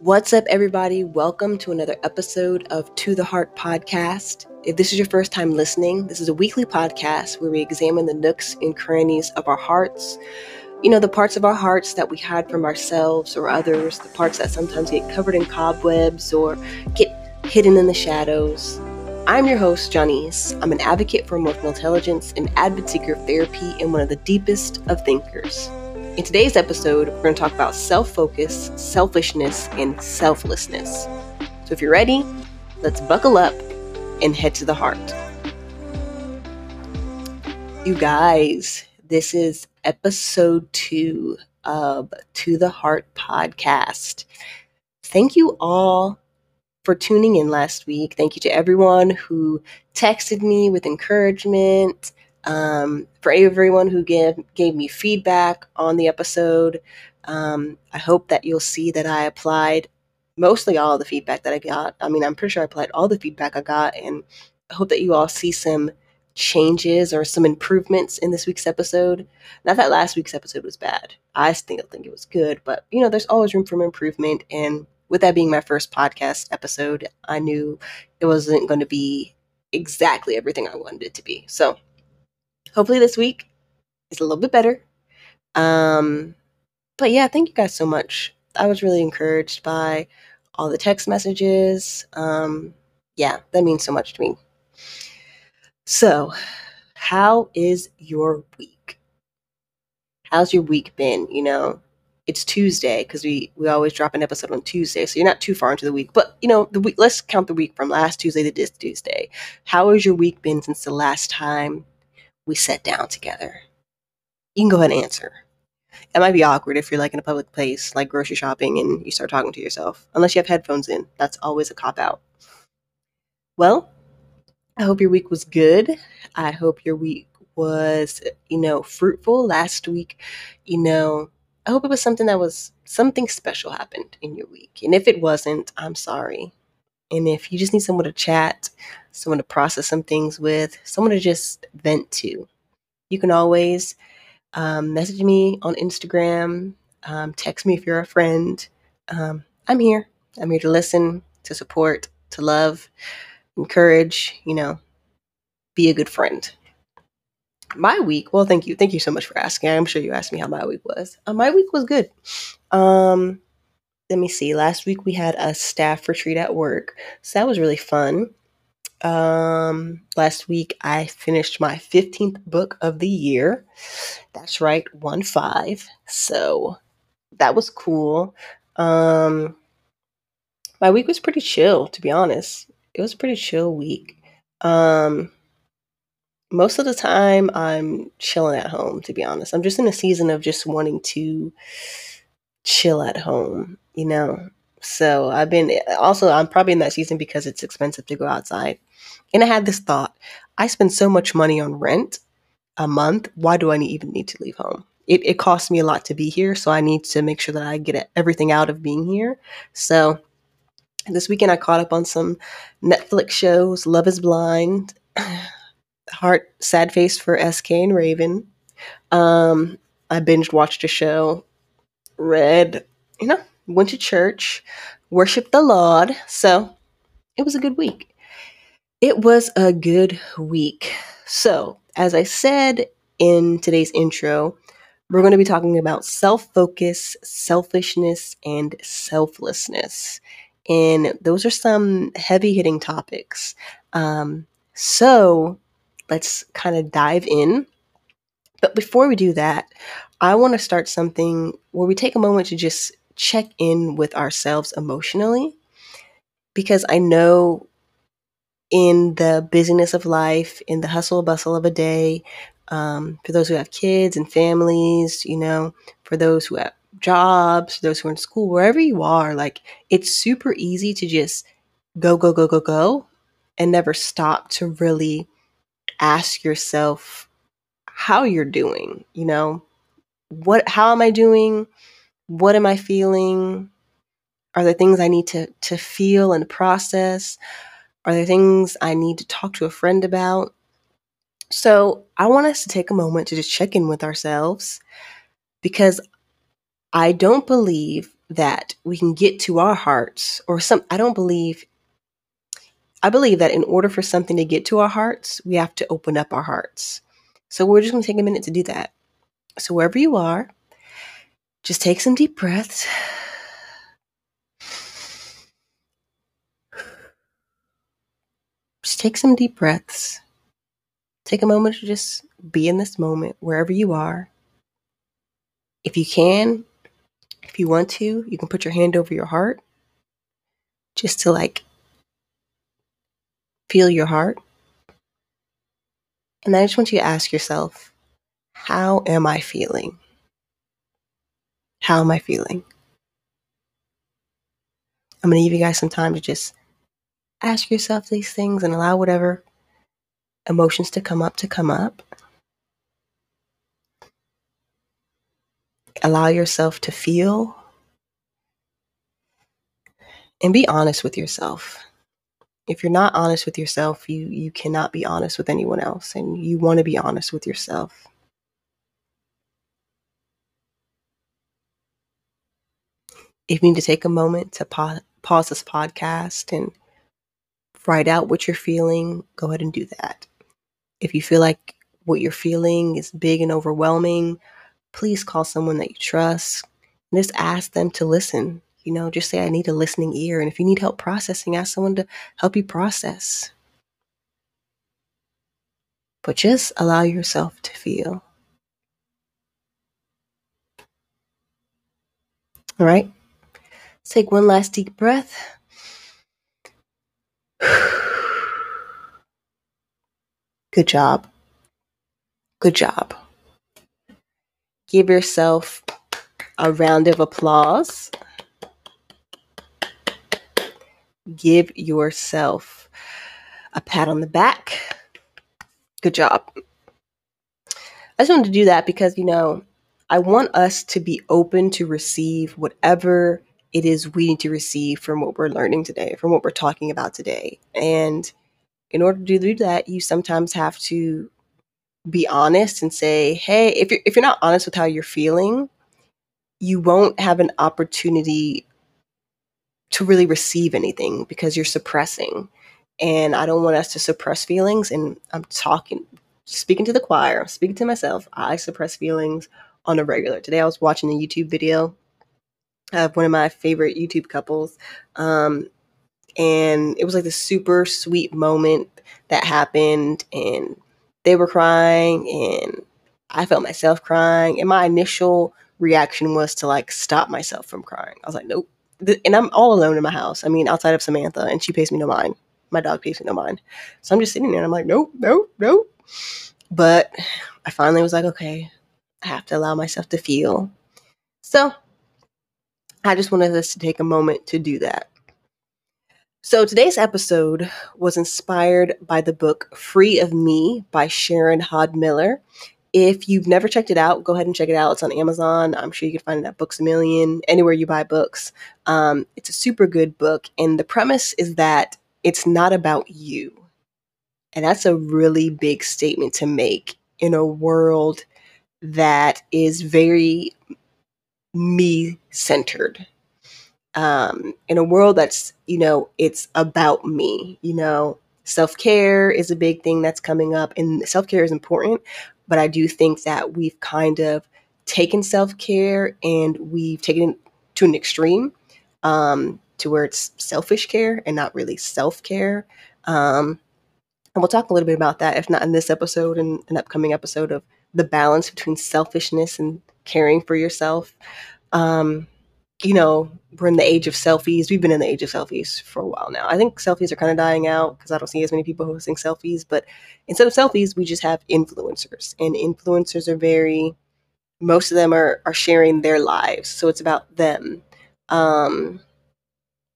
What's up, everybody? Welcome to another episode of To the Heart podcast. If this is your first time listening, this is a weekly podcast where we examine the nooks and crannies of our hearts. You know, the parts of our hearts that we hide from ourselves or others, the parts that sometimes get covered in cobwebs or get hidden in the shadows. I'm your host, Janice. I'm an advocate for emotional intelligence, an advocate of therapy, and one of the deepest of thinkers. In today's episode, we're going to talk about self focus, selfishness, and selflessness. So if you're ready, let's buckle up and head to the heart. You guys, this is episode two of To the Heart podcast. Thank you all for tuning in last week. Thank you to everyone who texted me with encouragement um, for everyone who gave, gave me feedback on the episode. Um, I hope that you'll see that I applied mostly all the feedback that I got. I mean, I'm pretty sure I applied all the feedback I got, and I hope that you all see some changes or some improvements in this week's episode. Not that last week's episode was bad. I still think it was good, but you know, there's always room for improvement. And with that being my first podcast episode, I knew it wasn't going to be exactly everything I wanted it to be. So hopefully this week is a little bit better. Um, but yeah, thank you guys so much. I was really encouraged by all the text messages. Um, yeah, that means so much to me. So, how is your week? How's your week been? You know, it's Tuesday because we we always drop an episode on Tuesday, so you're not too far into the week. But you know, the week. Let's count the week from last Tuesday to this Tuesday. How has your week been since the last time we sat down together? You can go ahead and answer. It might be awkward if you're like in a public place, like grocery shopping, and you start talking to yourself. Unless you have headphones in, that's always a cop out. Well, I hope your week was good. I hope your week was, you know, fruitful. Last week, you know, I hope it was something that was something special happened in your week. And if it wasn't, I'm sorry. And if you just need someone to chat, someone to process some things with, someone to just vent to, you can always um, message me on Instagram, um, text me if you're a friend. Um, I'm here. I'm here to listen, to support, to love, encourage, you know, be a good friend. My week well thank you. Thank you so much for asking. I'm sure you asked me how my week was. Uh, my week was good. Um let me see last week we had a staff retreat at work so that was really fun. Um last week i finished my 15th book of the year. That's right one five so that was cool. Um my week was pretty chill to be honest. It was a pretty chill week. Um most of the time I'm chilling at home, to be honest. I'm just in a season of just wanting to chill at home, you know? So I've been also, I'm probably in that season because it's expensive to go outside. And I had this thought I spend so much money on rent a month. Why do I even need to leave home? It, it costs me a lot to be here. So I need to make sure that I get everything out of being here. So this weekend I caught up on some Netflix shows, Love is Blind. heart sad face for SK and Raven. Um, I binged watched a show, read, you know, went to church, worshiped the Lord. So it was a good week. It was a good week. So, as I said in today's intro, we're going to be talking about self focus, selfishness, and selflessness. And those are some heavy hitting topics. Um, so, let's kind of dive in. But before we do that, I want to start something where we take a moment to just check in with ourselves emotionally. Because I know in the busyness of life, in the hustle bustle of a day, um, for those who have kids and families, you know, for those who have jobs, those who are in school, wherever you are, like it's super easy to just go, go, go, go, go, and never stop to really ask yourself how you're doing, you know? What how am I doing? What am I feeling? Are there things I need to to feel and process? Are there things I need to talk to a friend about? So, I want us to take a moment to just check in with ourselves because I don't believe that we can get to our hearts or some I don't believe I believe that in order for something to get to our hearts, we have to open up our hearts. So we're just going to take a minute to do that. So wherever you are, just take some deep breaths. Just take some deep breaths. Take a moment to just be in this moment wherever you are. If you can, if you want to, you can put your hand over your heart just to like feel your heart. And I just want you to ask yourself, how am I feeling? How am I feeling? I'm going to give you guys some time to just ask yourself these things and allow whatever emotions to come up to come up. Allow yourself to feel and be honest with yourself if you're not honest with yourself, you you cannot be honest with anyone else and you want to be honest with yourself. If you need to take a moment to pause, pause this podcast and write out what you're feeling, go ahead and do that. If you feel like what you're feeling is big and overwhelming, please call someone that you trust and just ask them to listen you know, just say, I need a listening ear. And if you need help processing, ask someone to help you process. But just allow yourself to feel. All right. Let's take one last deep breath. Good job. Good job. Give yourself a round of applause give yourself a pat on the back. Good job. I just wanted to do that because, you know, I want us to be open to receive whatever it is we need to receive from what we're learning today, from what we're talking about today. And in order to do that, you sometimes have to be honest and say, hey, if you're, if you're not honest with how you're feeling, you won't have an opportunity to really receive anything because you're suppressing. And I don't want us to suppress feelings. And I'm talking, speaking to the choir, speaking to myself. I suppress feelings on a regular. Today I was watching a YouTube video of one of my favorite YouTube couples. Um, and it was like this super sweet moment that happened. And they were crying, and I felt myself crying. And my initial reaction was to like stop myself from crying. I was like, nope, and I'm all alone in my house. I mean, outside of Samantha, and she pays me no mind. My dog pays me no mind. So I'm just sitting there and I'm like, nope, nope, nope. But I finally was like, okay, I have to allow myself to feel. So I just wanted us to take a moment to do that. So today's episode was inspired by the book Free of Me by Sharon Hodde Miller. If you've never checked it out, go ahead and check it out. It's on Amazon. I'm sure you can find it at Books a Million, anywhere you buy books. Um, it's a super good book. And the premise is that it's not about you. And that's a really big statement to make in a world that is very me centered. Um, in a world that's, you know, it's about me, you know, self care is a big thing that's coming up, and self care is important. But I do think that we've kind of taken self care and we've taken it to an extreme um, to where it's selfish care and not really self care. Um, and we'll talk a little bit about that, if not in this episode, in an upcoming episode of the balance between selfishness and caring for yourself. Um, you know, we're in the age of selfies. We've been in the age of selfies for a while now. I think selfies are kind of dying out because I don't see as many people posting selfies. But instead of selfies, we just have influencers, and influencers are very. Most of them are are sharing their lives, so it's about them. Um,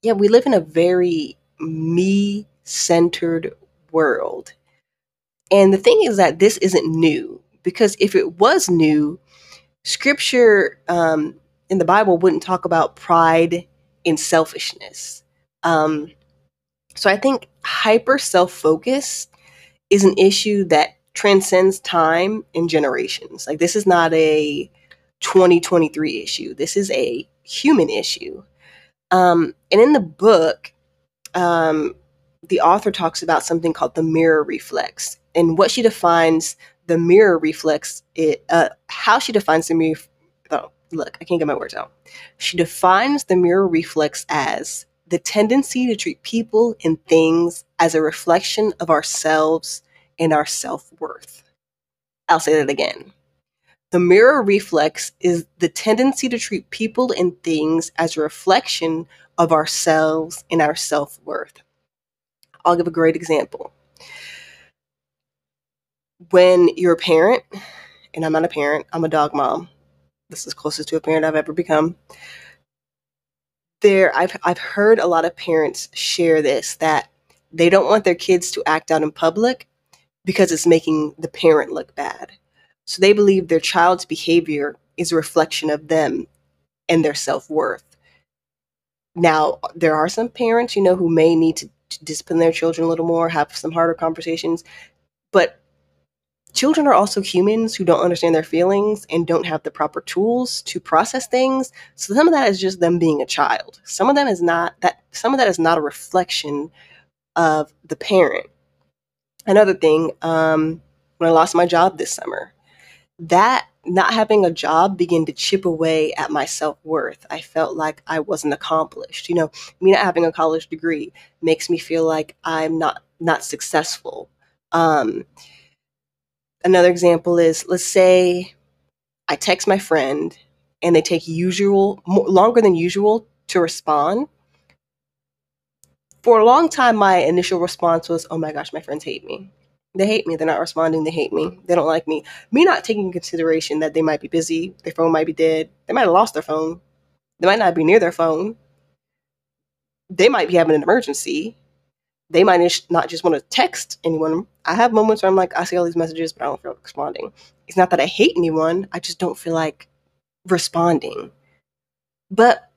yeah, we live in a very me centered world, and the thing is that this isn't new because if it was new, Scripture. Um, in the Bible wouldn't talk about pride and selfishness. Um, so I think hyper self focus is an issue that transcends time and generations. Like this is not a 2023 issue. This is a human issue. Um, and in the book, um, the author talks about something called the mirror reflex. And what she defines the mirror reflex, it, uh, how she defines the mirror, oh, look, I can't get my words out. She defines the mirror reflex as the tendency to treat people and things as a reflection of ourselves and our self worth. I'll say that again. The mirror reflex is the tendency to treat people and things as a reflection of ourselves and our self worth. I'll give a great example. When you're a parent, and I'm not a parent, I'm a dog mom. This is closest to a parent I've ever become. There, I've, I've heard a lot of parents share this that they don't want their kids to act out in public because it's making the parent look bad. So they believe their child's behavior is a reflection of them and their self worth. Now, there are some parents, you know, who may need to, to discipline their children a little more, have some harder conversations, but children are also humans who don't understand their feelings and don't have the proper tools to process things. So some of that is just them being a child. Some of them is not that some of that is not a reflection of the parent. Another thing, um, when I lost my job this summer, that not having a job began to chip away at my self worth. I felt like I wasn't accomplished. You know, me not having a college degree makes me feel like I'm not not successful. Um, another example is let's say I text my friend and they take usual more, longer than usual to respond. For a long time, my initial response was, "Oh my gosh, my friends hate me." They hate me. They're not responding. They hate me. They don't like me. Me not taking consideration that they might be busy, their phone might be dead, they might have lost their phone, they might not be near their phone, they might be having an emergency. They might not just want to text anyone. I have moments where I'm like, I see all these messages, but I don't feel like responding. It's not that I hate anyone, I just don't feel like responding. But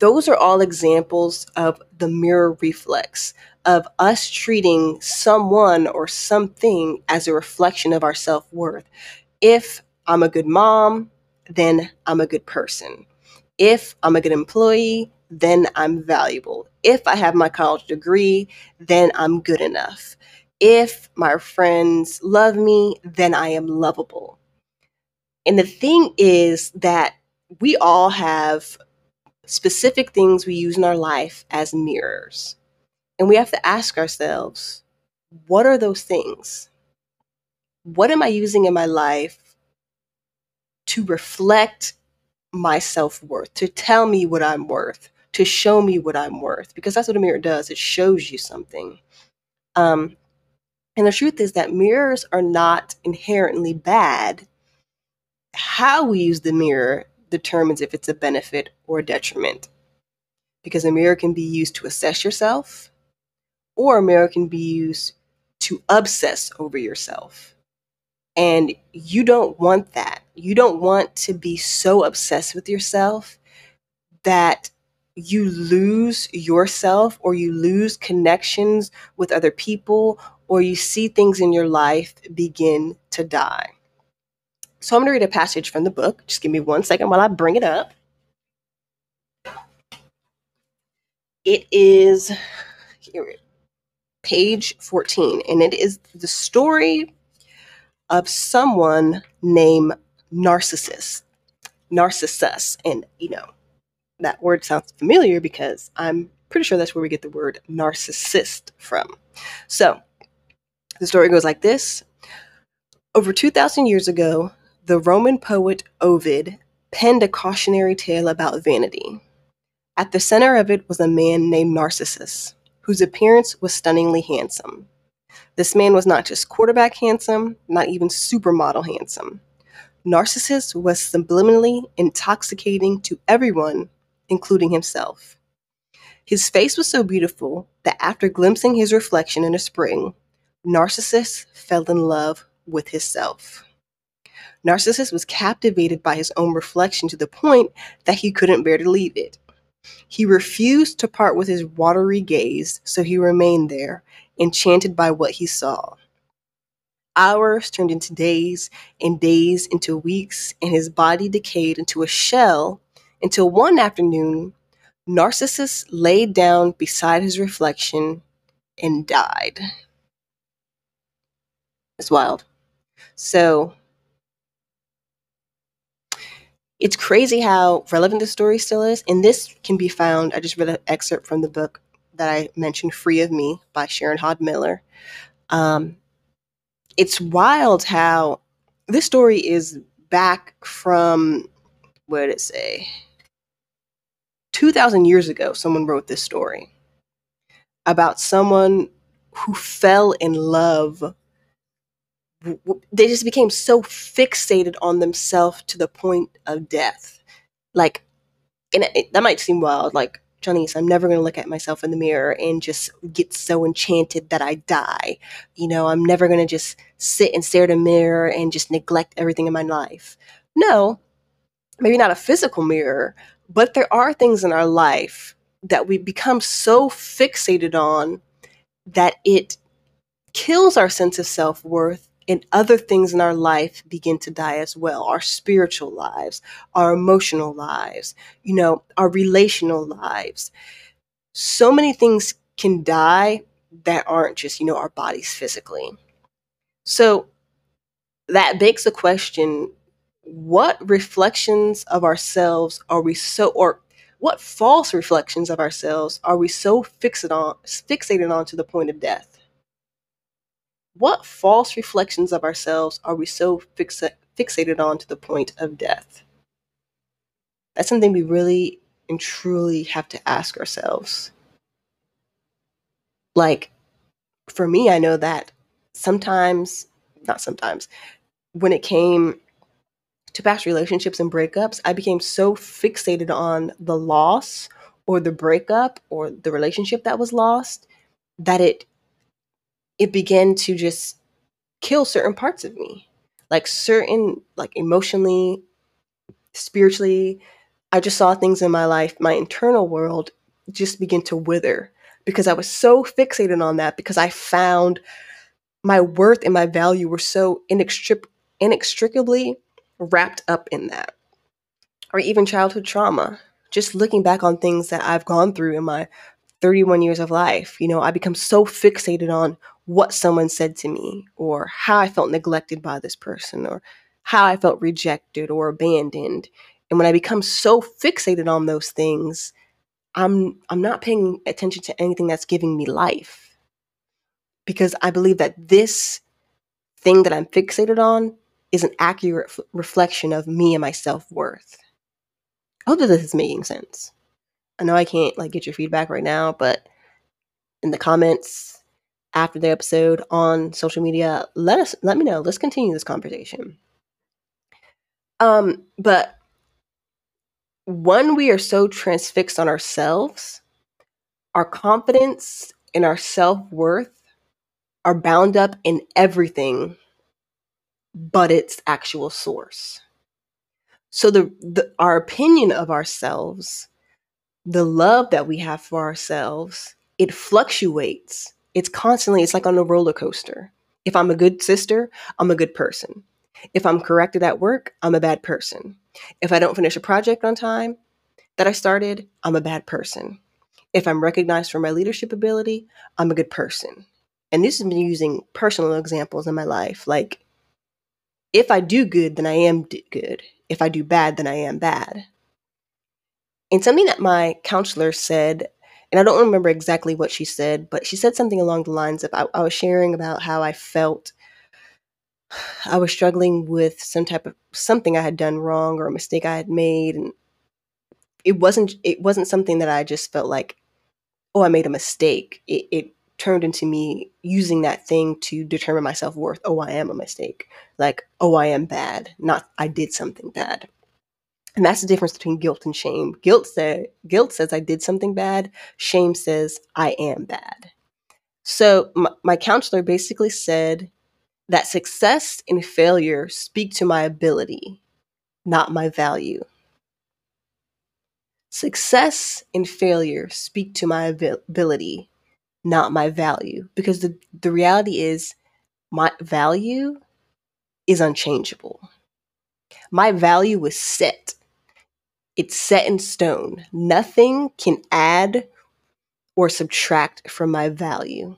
those are all examples of the mirror reflex of us treating someone or something as a reflection of our self worth. If I'm a good mom, then I'm a good person. If I'm a good employee, then I'm valuable. If I have my college degree, then I'm good enough. If my friends love me, then I am lovable. And the thing is that we all have specific things we use in our life as mirrors. And we have to ask ourselves, what are those things? What am I using in my life to reflect my self worth, to tell me what I'm worth, to show me what I'm worth? Because that's what a mirror does, it shows you something. Um, and the truth is that mirrors are not inherently bad. How we use the mirror determines if it's a benefit or a detriment. Because a mirror can be used to assess yourself, or a mirror can be used to obsess over yourself. And you don't want that. You don't want to be so obsessed with yourself that you lose yourself or you lose connections with other people or you see things in your life begin to die. So I'm going to read a passage from the book. Just give me one second while I bring it up. It is here, page 14, and it is the story of someone named Narcissus. Narcissus. And, you know, that word sounds familiar because I'm pretty sure that's where we get the word narcissist from. So, the story goes like this Over 2,000 years ago, the Roman poet Ovid penned a cautionary tale about vanity. At the center of it was a man named Narcissus, whose appearance was stunningly handsome. This man was not just quarterback handsome, not even supermodel handsome. Narcissus was subliminally intoxicating to everyone, including himself. His face was so beautiful that after glimpsing his reflection in a spring, Narcissus fell in love with himself. Narcissus was captivated by his own reflection to the point that he couldn't bear to leave it. He refused to part with his watery gaze, so he remained there, enchanted by what he saw. Hours turned into days, and days into weeks, and his body decayed into a shell until one afternoon, Narcissus laid down beside his reflection and died. It's wild. So it's crazy how relevant the story still is. And this can be found, I just read an excerpt from the book that I mentioned, Free of Me by Sharon Hodde Miller. Um, it's wild how this story is back from, what did it say? 2,000 years ago, someone wrote this story about someone who fell in love they just became so fixated on themselves to the point of death. Like, and it, that might seem wild. Like, Janice, I'm never going to look at myself in the mirror and just get so enchanted that I die. You know, I'm never going to just sit and stare at a mirror and just neglect everything in my life. No, maybe not a physical mirror, but there are things in our life that we become so fixated on that it kills our sense of self worth and other things in our life begin to die as well. Our spiritual lives our emotional lives you know our relational lives. So many things can die that aren't just you know our bodies physically. So that begs the question what reflections of ourselves are we so or what false reflections of ourselves are we so fixated on fixated on to the point of death what false reflections of ourselves are we so fixa- fixated on to the point of death? That's something we really and truly have to ask ourselves. Like, for me, I know that sometimes, not sometimes, when it came to past relationships and breakups, I became so fixated on the loss or the breakup or the relationship that was lost that it it began to just kill certain parts of me. Like certain like emotionally spiritually i just saw things in my life my internal world just begin to wither because i was so fixated on that because i found my worth and my value were so inextric- inextricably wrapped up in that or even childhood trauma just looking back on things that i've gone through in my 31 years of life you know i become so fixated on what someone said to me or how I felt neglected by this person or how I felt rejected or abandoned. And when I become so fixated on those things, I'm I'm not paying attention to anything that's giving me life. Because I believe that this thing that I'm fixated on is an accurate f- reflection of me and my self-worth. I hope that this is making sense. I know I can't like get your feedback right now, but in the comments, after the episode on social media, let us let me know. Let's continue this conversation. Um, but when we are so transfixed on ourselves, our confidence and our self-worth are bound up in everything but its actual source. So the, the our opinion of ourselves, the love that we have for ourselves, it fluctuates it's constantly, it's like on a roller coaster. If I'm a good sister, I'm a good person. If I'm corrected at work, I'm a bad person. If I don't finish a project on time that I started, I'm a bad person. If I'm recognized for my leadership ability, I'm a good person. And this has been using personal examples in my life. Like, if I do good, then I am good. If I do bad, then I am bad. And something that my counselor said and I don't remember exactly what she said, but she said something along the lines of I, I was sharing about how I felt I was struggling with some type of something I had done wrong or a mistake I had made, and it wasn't it wasn't something that I just felt like, oh, I made a mistake. It, it turned into me using that thing to determine my self worth. Oh, I am a mistake. Like, oh, I am bad. Not I did something bad. And that's the difference between guilt and shame. Guilt say, guilt says I did something bad. Shame says I am bad. So my, my counselor basically said that success and failure speak to my ability, not my value. Success and failure speak to my ability, not my value. Because the, the reality is, my value is unchangeable. My value is set It's set in stone. Nothing can add or subtract from my value.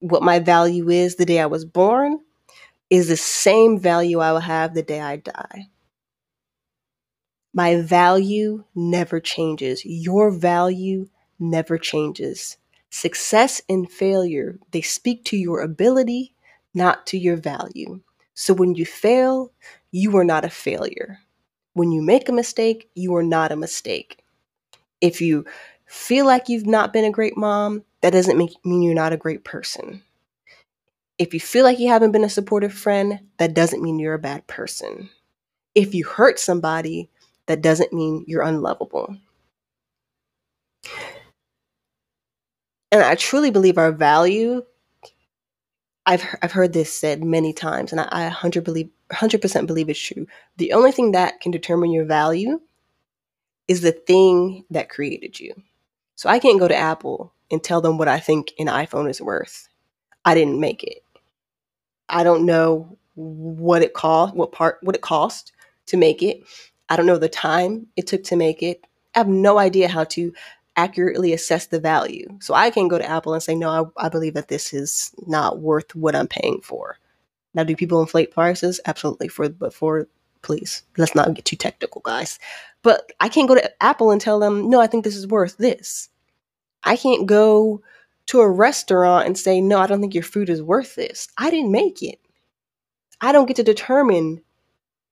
What my value is the day I was born is the same value I will have the day I die. My value never changes. Your value never changes. Success and failure, they speak to your ability, not to your value. So when you fail, you are not a failure. When you make a mistake, you are not a mistake. If you feel like you've not been a great mom, that doesn't make, mean you're not a great person. If you feel like you haven't been a supportive friend, that doesn't mean you're a bad person. If you hurt somebody, that doesn't mean you're unlovable. And I truly believe our value. I've I've heard this said many times, and I, I 100 believe 100% believe it's true. The only thing that can determine your value is the thing that created you. So I can't go to Apple and tell them what I think an iPhone is worth. I didn't make it. I don't know what it cost, what part, what it cost to make it. I don't know the time it took to make it. I have no idea how to accurately assess the value. So I can go to Apple and say, no, I, I believe that this is not worth what I'm paying for. Now, do people inflate prices? Absolutely. For but for please, let's not get too technical, guys. But I can't go to Apple and tell them, no, I think this is worth this. I can't go to a restaurant and say, no, I don't think your food is worth this. I didn't make it. I don't get to determine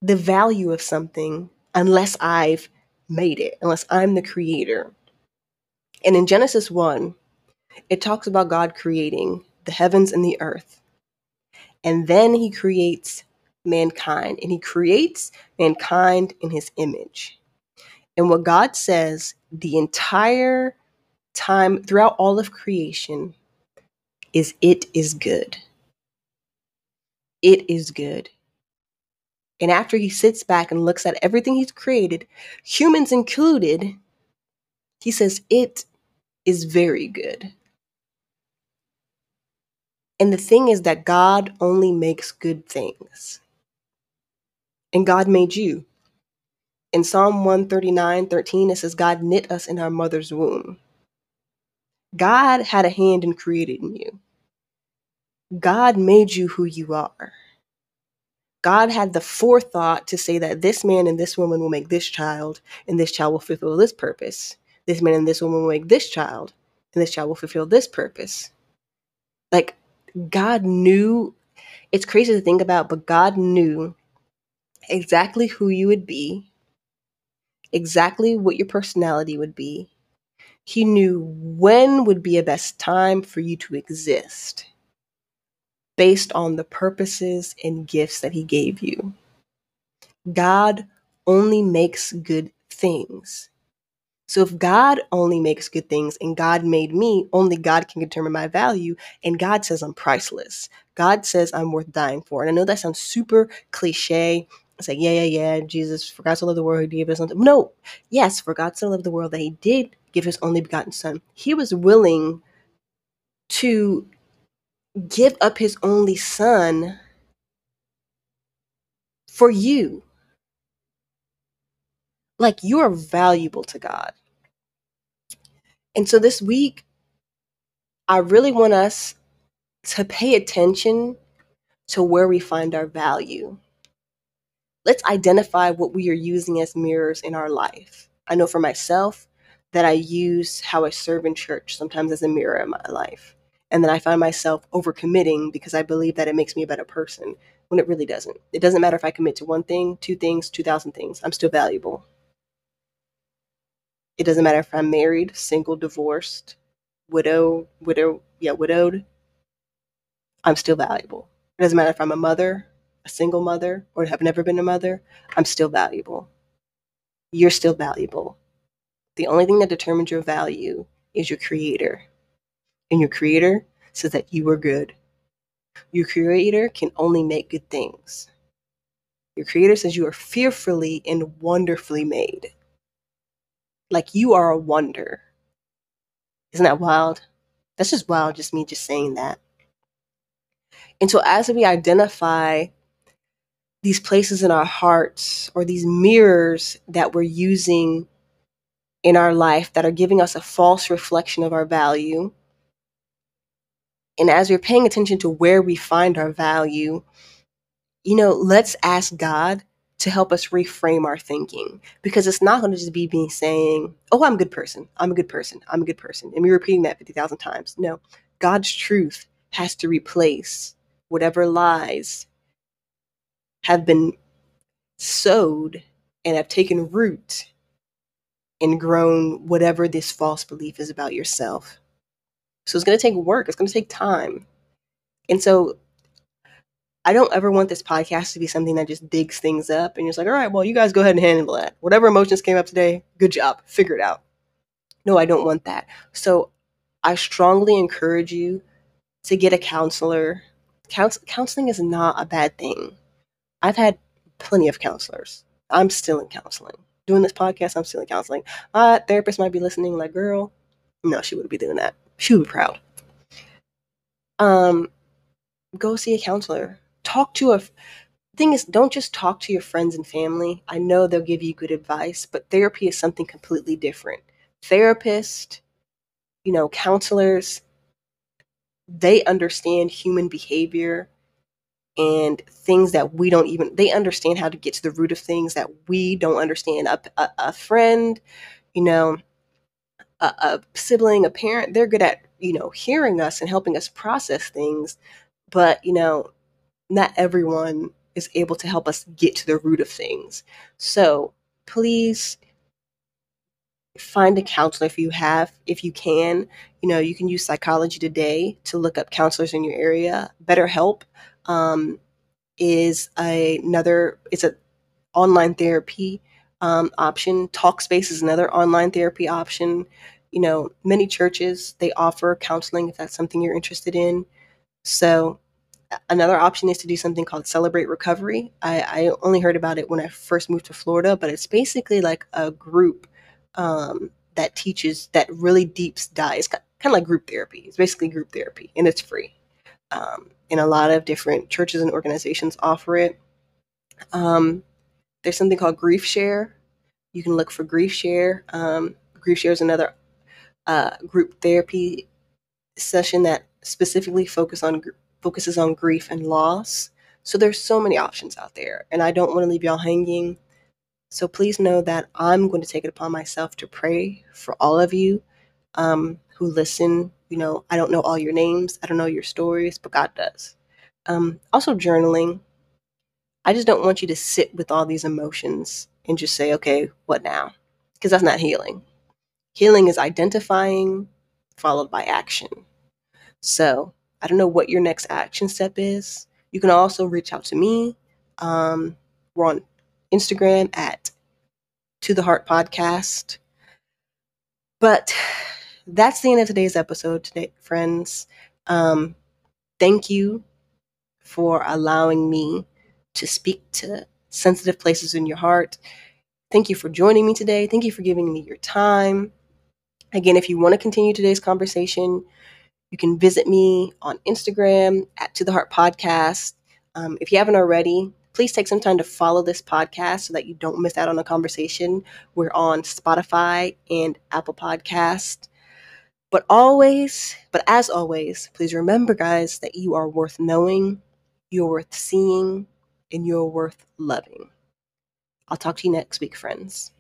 the value of something unless I've made it, unless I'm the creator. And in Genesis 1, it talks about God creating the heavens and the earth. And then he creates mankind, and he creates mankind in his image. And what God says the entire time throughout all of creation is it is good. It is good. And after he sits back and looks at everything he's created, humans included, he says, It is very good. And the thing is that God only makes good things. And God made you. In Psalm 139 13, it says, God knit us in our mother's womb. God had a hand in creating you. God made you who you are. God had the forethought to say that this man and this woman will make this child, and this child will fulfill this purpose. This man and this woman will make this child, and this child will fulfill this purpose. Like, God knew, it's crazy to think about, but God knew exactly who you would be, exactly what your personality would be. He knew when would be a best time for you to exist based on the purposes and gifts that He gave you. God only makes good things. So if God only makes good things and God made me, only God can determine my value. And God says I'm priceless. God says I'm worth dying for. And I know that sounds super cliche. It's like, yeah, yeah, yeah, Jesus forgot to love the world, he gave us something. No, yes, for God to love the world that he did give his only begotten son. He was willing to give up his only son for you. Like you are valuable to God. And so this week, I really want us to pay attention to where we find our value. Let's identify what we are using as mirrors in our life. I know for myself that I use how I serve in church sometimes as a mirror in my life. And then I find myself overcommitting because I believe that it makes me a better person when it really doesn't. It doesn't matter if I commit to one thing, two things, 2,000 things. I'm still valuable. It doesn't matter if I'm married, single, divorced, widow, widow, yeah, widowed. I'm still valuable. It doesn't matter if I'm a mother, a single mother, or have never been a mother. I'm still valuable. You're still valuable. The only thing that determines your value is your creator and your creator says that you are good. Your creator can only make good things. Your creator says you are fearfully and wonderfully made. Like you are a wonder. Isn't that wild? That's just wild, just me just saying that. And so as we identify these places in our hearts or these mirrors that we're using in our life that are giving us a false reflection of our value. And as we're paying attention to where we find our value, you know, let's ask God to help us reframe our thinking because it's not going to just be me saying, Oh, I'm a good person. I'm a good person. I'm a good person. And me repeating that 50,000 times. No, God's truth has to replace whatever lies have been sowed and have taken root and grown whatever this false belief is about yourself. So it's going to take work, it's going to take time. And so I don't ever want this podcast to be something that just digs things up and you're just like, all right, well, you guys go ahead and handle that. Whatever emotions came up today, good job, figure it out. No, I don't want that. So I strongly encourage you to get a counselor. Couns- counseling is not a bad thing. I've had plenty of counselors. I'm still in counseling. Doing this podcast, I'm still in counseling. My therapist might be listening, like, girl, no, she wouldn't be doing that. She would be proud. Um, go see a counselor talk to a thing is don't just talk to your friends and family. I know they'll give you good advice but therapy is something completely different. Therapists you know counselors they understand human behavior and things that we don't even they understand how to get to the root of things that we don't understand. A, a, a friend you know a, a sibling a parent they're good at you know hearing us and helping us process things. But you know not everyone is able to help us get to the root of things. So please find a counselor if you have, if you can. You know, you can use Psychology Today to look up counselors in your area. BetterHelp um, is a, another, it's an online therapy um, option. Talkspace is another online therapy option. You know, many churches, they offer counseling if that's something you're interested in. So another option is to do something called Celebrate Recovery. I, I, only heard about it when I first moved to Florida, but it's basically like a group um, that teaches that really deeps dive. It's kind of like group therapy. It's basically group therapy, and it's free. Um, and a lot of different churches and organizations offer it. Um, there's something called Grief Share. You can look for Grief Share. Um, Grief Share is another uh, group therapy session that specifically focus on focuses on grief and loss. So there's so many options out there, and I don't want to leave y'all hanging. So please know that I'm going to take it upon myself to pray for all of you um, who listen. You know, I don't know all your names, I don't know your stories, but God does. Um, also, journaling. I just don't want you to sit with all these emotions and just say, okay, what now? Because that's not healing. Healing is identifying followed by action. So I don't know what your next action step is. You can also reach out to me. Um, we're on Instagram at To the Heart Podcast. But that's the end of today's episode today, friends. Um, thank you for allowing me to speak to sensitive places in your heart. Thank you for joining me today. Thank you for giving me your time. Again, if you want to continue today's conversation, you can visit me on Instagram at To the Heart Podcast. Um, if you haven't already, please take some time to follow this podcast so that you don't miss out on a conversation. We're on Spotify and Apple Podcast. But always, but as always, please remember, guys, that you are worth knowing, you're worth seeing, and you're worth loving. I'll talk to you next week, friends.